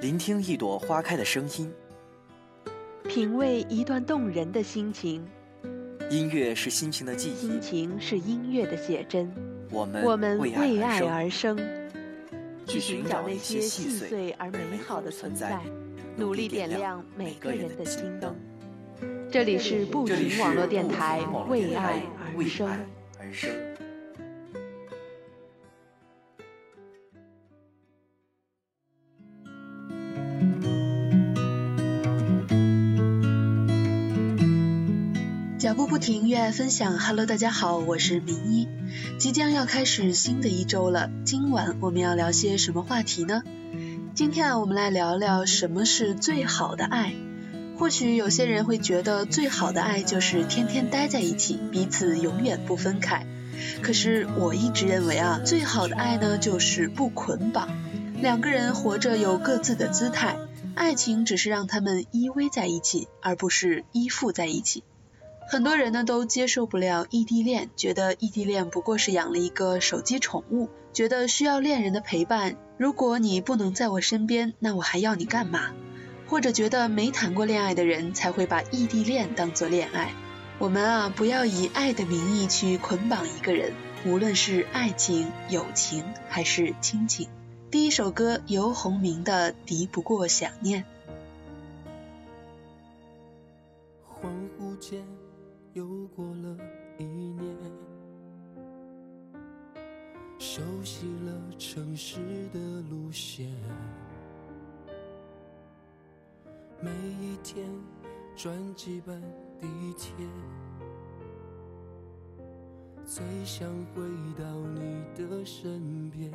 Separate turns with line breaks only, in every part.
聆听一朵花开的声音，
品味一段动人的心情。
音乐是心情的记忆，
心情是音乐的写真。
我们
我们
为
为
爱
爱而生，去
寻
寻找那
些
些细
细碎
碎而美好的存在，努力点亮每个人的心灯。这里是不停网络电台为爱而生。
脚步不停，越爱分享。Hello，大家好，我是明一。即将要开始新的一周了，今晚我们要聊些什么话题呢？今天啊，我们来聊聊什么是最好的爱。或许有些人会觉得最好的爱就是天天待在一起，彼此永远不分开。可是我一直认为啊，最好的爱呢就是不捆绑，两个人活着有各自的姿态，爱情只是让他们依偎在一起，而不是依附在一起。很多人呢都接受不了异地恋，觉得异地恋不过是养了一个手机宠物，觉得需要恋人的陪伴。如果你不能在我身边，那我还要你干嘛？或者觉得没谈过恋爱的人才会把异地恋当作恋爱。我们啊，不要以爱的名义去捆绑一个人，无论是爱情、友情还是亲情。第一首歌游鸿明的《敌不过想念》。
恍惚间又过了一年，熟悉了城市的路线，每一天转几班地铁，最想回到你的身边。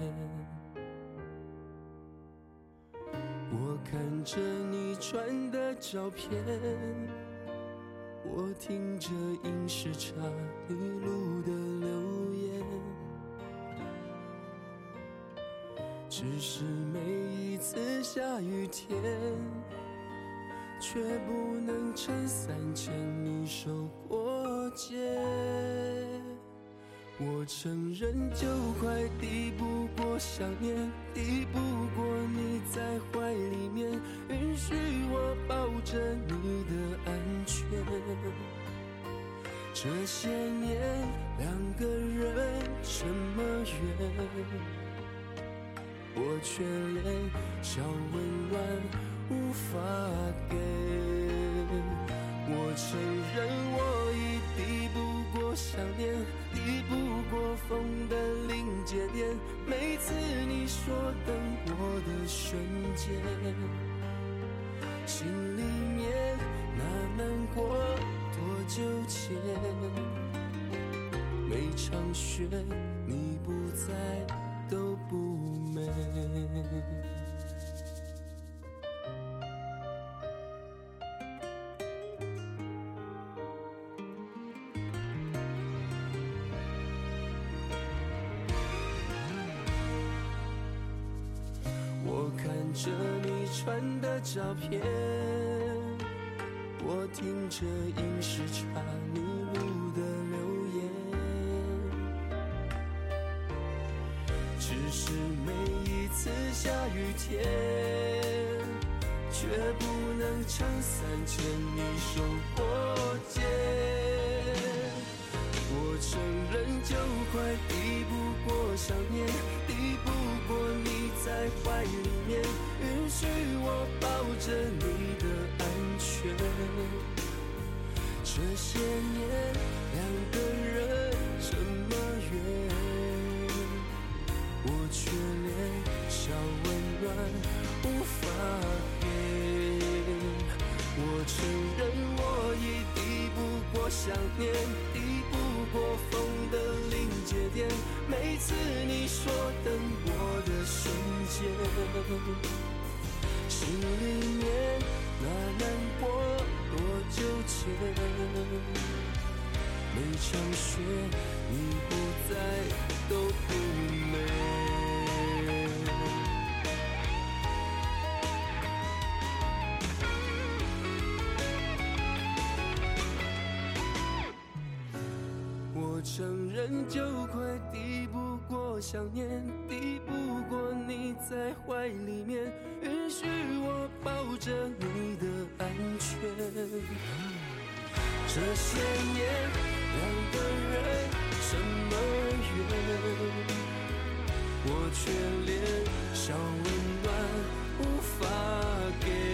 我看着你传的照片。我听着影视茶一路的留言，只是每一次下雨天，却不能撑伞牵你手过街。我承认，就快抵不过想念，抵不过你在怀里面，允许我抱着你的安全。这些年，两个人什么缘，我却连小温暖无法给。我承认，我已抵不想念，抵不过风的临界点。每次你说等我的瞬间，心里面那难过多久前？每场雪你不在都不美。着你传的照片，我听着影视查你录的留言，只是每一次下雨天，却不能撑伞牵你手。着你的安全。这些年，两个人这么远，我却连小温暖无法给。我承认，我已抵不过想念，我，想念，抵不过你在怀里面，允许我抱着你的安全。这些年，两个人这么远，我却连小温暖无法给。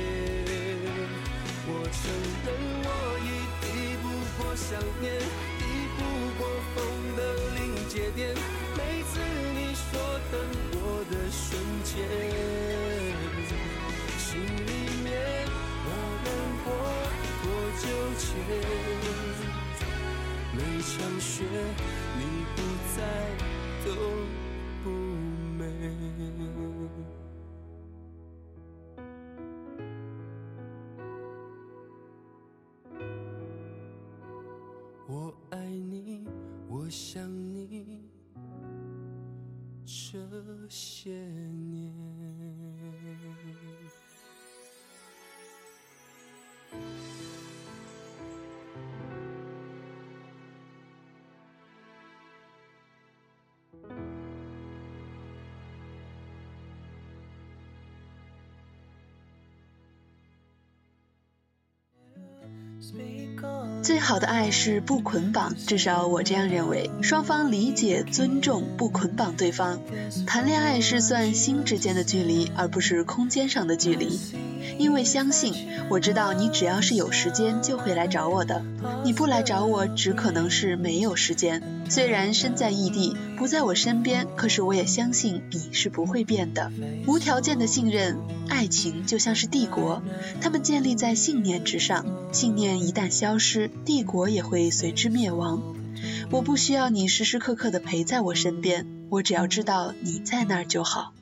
最好的爱是不捆绑，至少我这样认为。双方理解、尊重，不捆绑对方。谈恋爱是算心之间的距离，而不是空间上的距离。因为相信，我知道你只要是有时间就会来找我的。你不来找我，只可能是没有时间。虽然身在异地，不在我身边，可是我也相信你是不会变的。无条件的信任，爱情就像是帝国，他们建立在信念之上。信念一旦消失，帝国也会随之灭亡。我不需要你时时刻刻的陪在我身边，我只要知道你在那儿就好。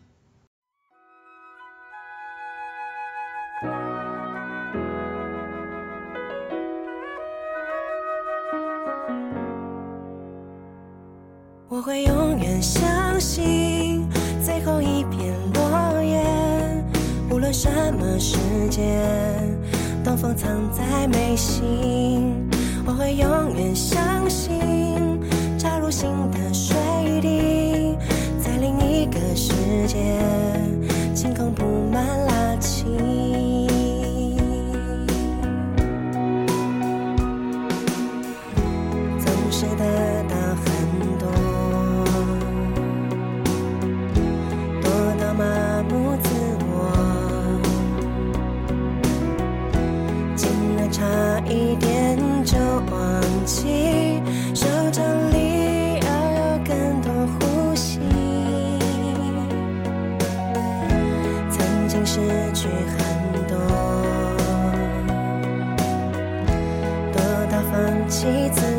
我会永远相信最后一片落叶，无论什么时间，东风藏在眉心。我会永远相信，插入心的水滴，在另一个世界，晴空几次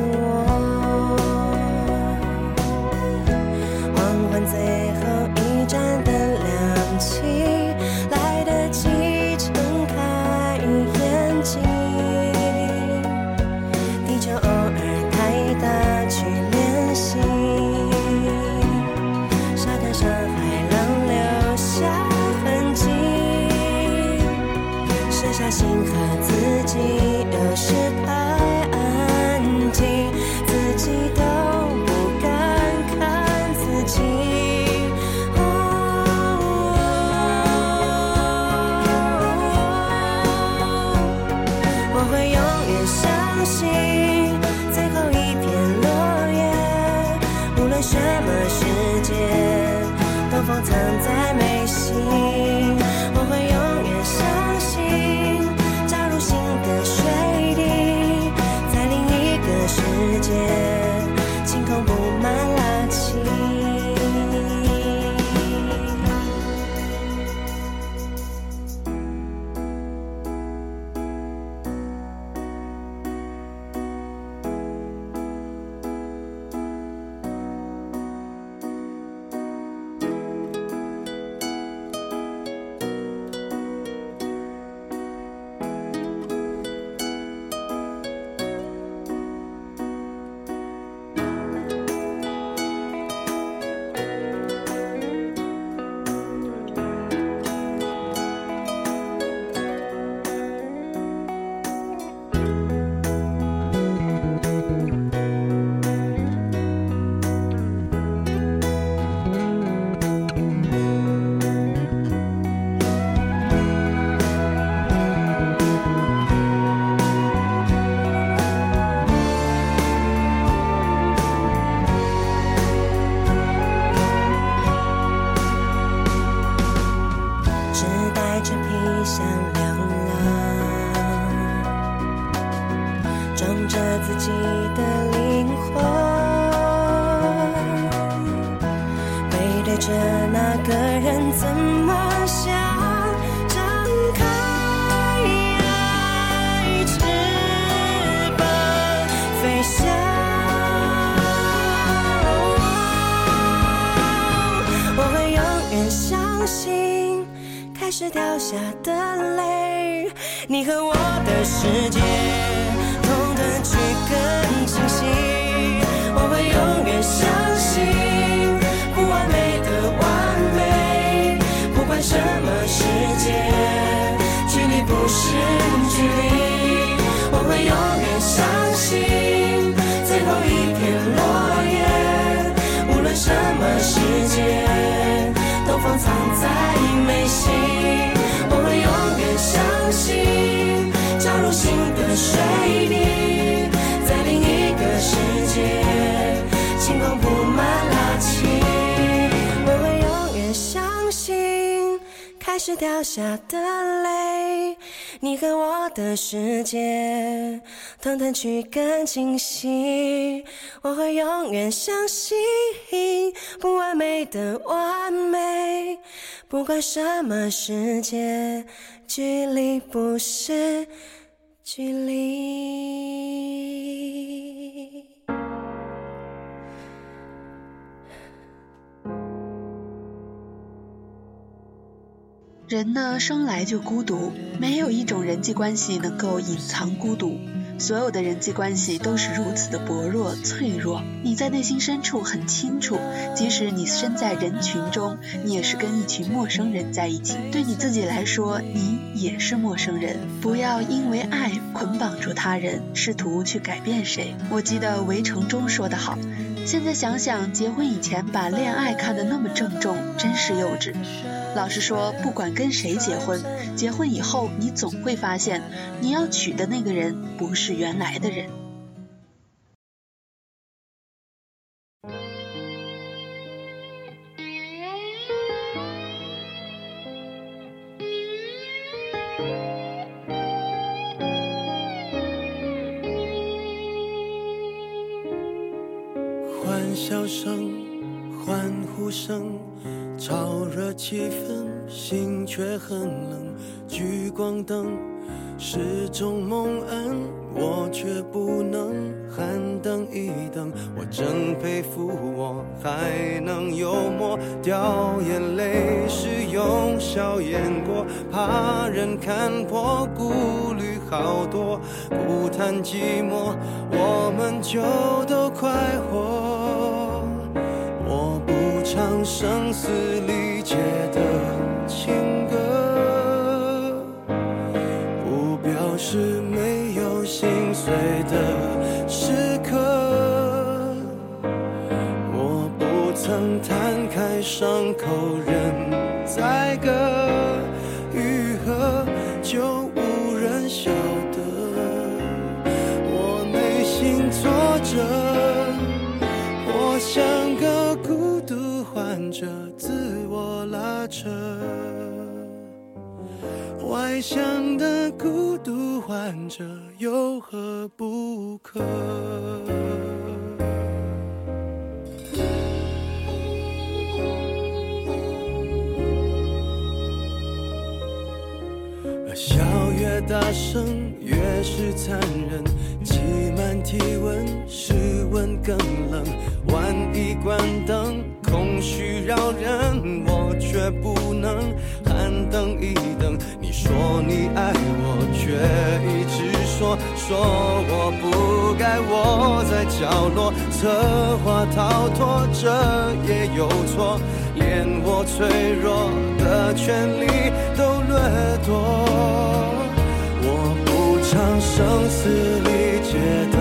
始掉下的泪，你和我的世界，同等去更清晰。我会永远相信，不完美的完美，不管什么世界，距离不是距离。我会永远相信，最后一片落叶，无论什么世界，都放藏在眉心。我会永远相信，加入新的水滴，在另一个世界，星光铺满掉下的泪，你和我的世界，同等去更清晰。我会永远相信，不完美的完美，不管什么世界，距离不是距离。
人呢，生来就孤独，没有一种人际关系能够隐藏孤独。所有的人际关系都是如此的薄弱、脆弱。你在内心深处很清楚，即使你身在人群中，你也是跟一群陌生人在一起。对你自己来说，你也是陌生人。不要因为爱捆绑住他人，试图去改变谁。我记得围城中说得好，现在想想，结婚以前把恋爱看得那么郑重，真是幼稚。老实说，不管跟谁结婚，结婚以后你总会发现，你要娶的那个人不是原来的人。
欢笑声、欢呼声，炒热气氛，心却很冷。聚光灯是种蒙恩，我却不能喊等一等。我真佩服我还能幽默，掉眼泪是用笑掩过，怕人看破，顾虑好多。不谈寂寞，我们就都快活。声嘶力竭的情歌，不表示没有心碎的时刻。我不曾摊开伤口理想的孤独患者有何不可？笑越大声，越是残忍。说我不该窝在角落，策划逃脱，这也有错。连我脆弱的权利都掠夺。我不唱声嘶力竭的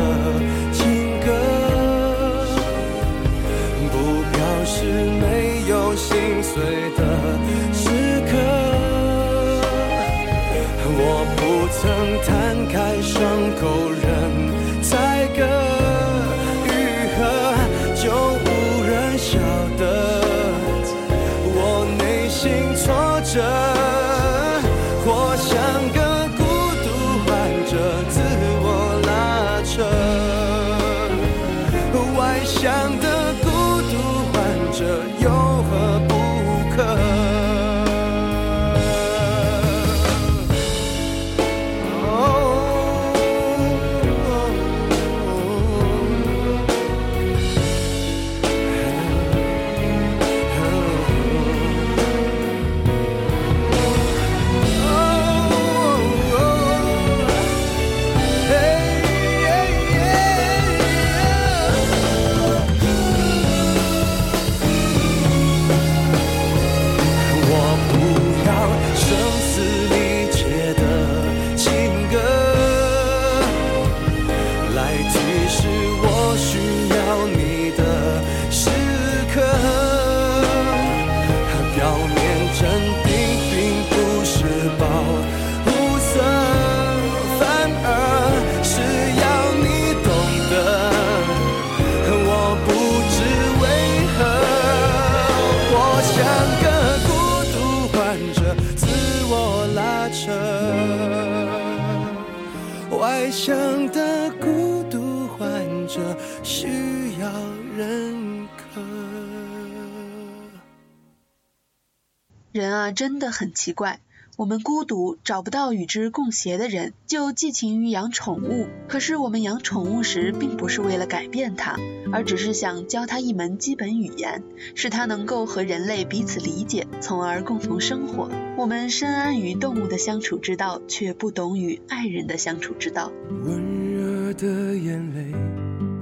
人
啊，真的很奇怪。我们孤独，找不到与之共谐的人，就寄情于养宠物。可是我们养宠物时，并不是为了改变它，而只是想教它一门基本语言，使它能够和人类彼此理解，从而共同生活。我们深谙与动物的相处之道，却不懂与爱人的相处之道。
温热的眼泪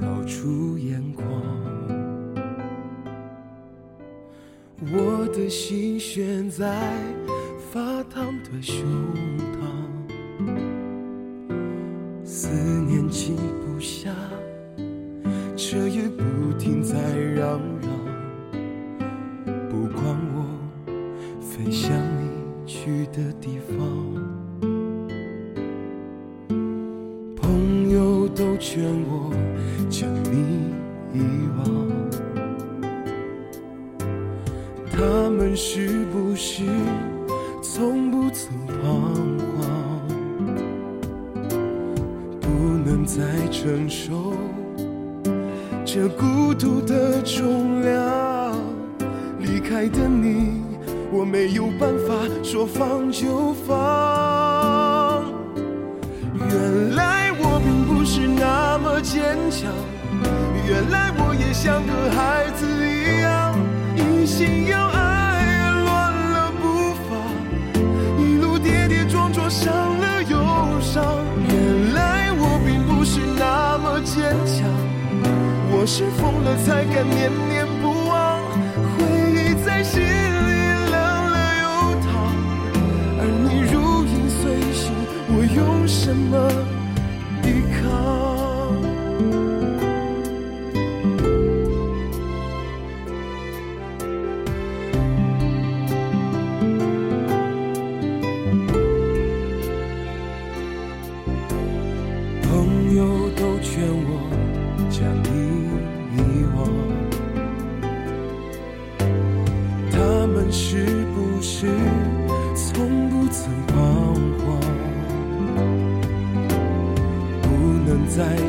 到处我的心悬在发烫的胸膛，思念静不下，彻夜不停在嚷嚷，不管我飞向你去的地方。朋友都劝我将你遗忘，是不是从不曾彷徨？不能再承受这孤独的重量，离开的你，我没有办法说放就放。原来我并不是那么坚强，原来我也像个孩子一样，才敢念念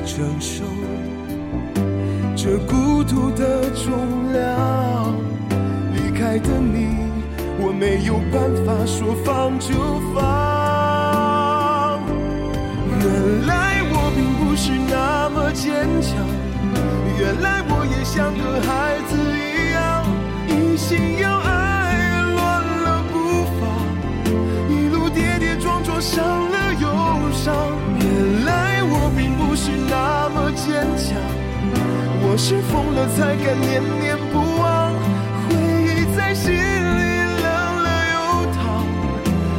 承受这孤独的重量，离开的你，我没有办法说放就放。原来我并不是那么坚强，原来我也像个孩子一样，一心要爱，乱了步伐，一路跌跌撞撞，伤是疯了才敢念念不忘，回忆在心里冷了又烫，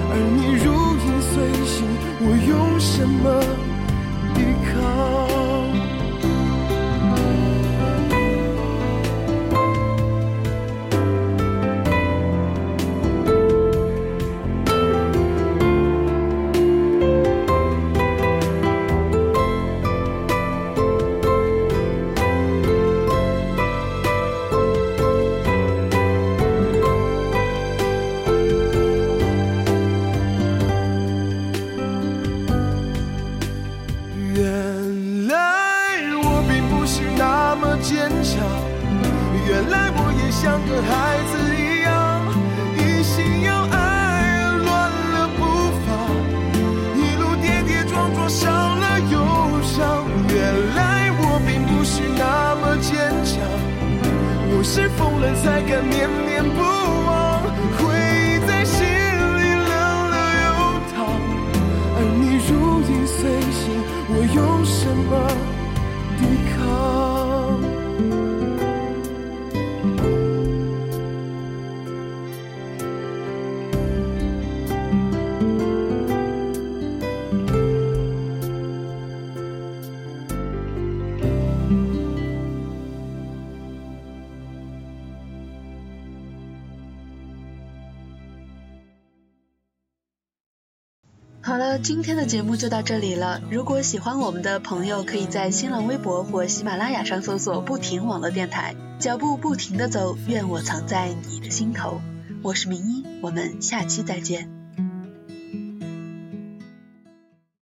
而你如影随形，我用什么
今天的节目就到这里了。如果喜欢我们的朋友，可以在新浪微博或喜马拉雅上搜索“不停网络电台”，脚步不停的走，愿我藏在你的心头。我是明一，我们下期再见。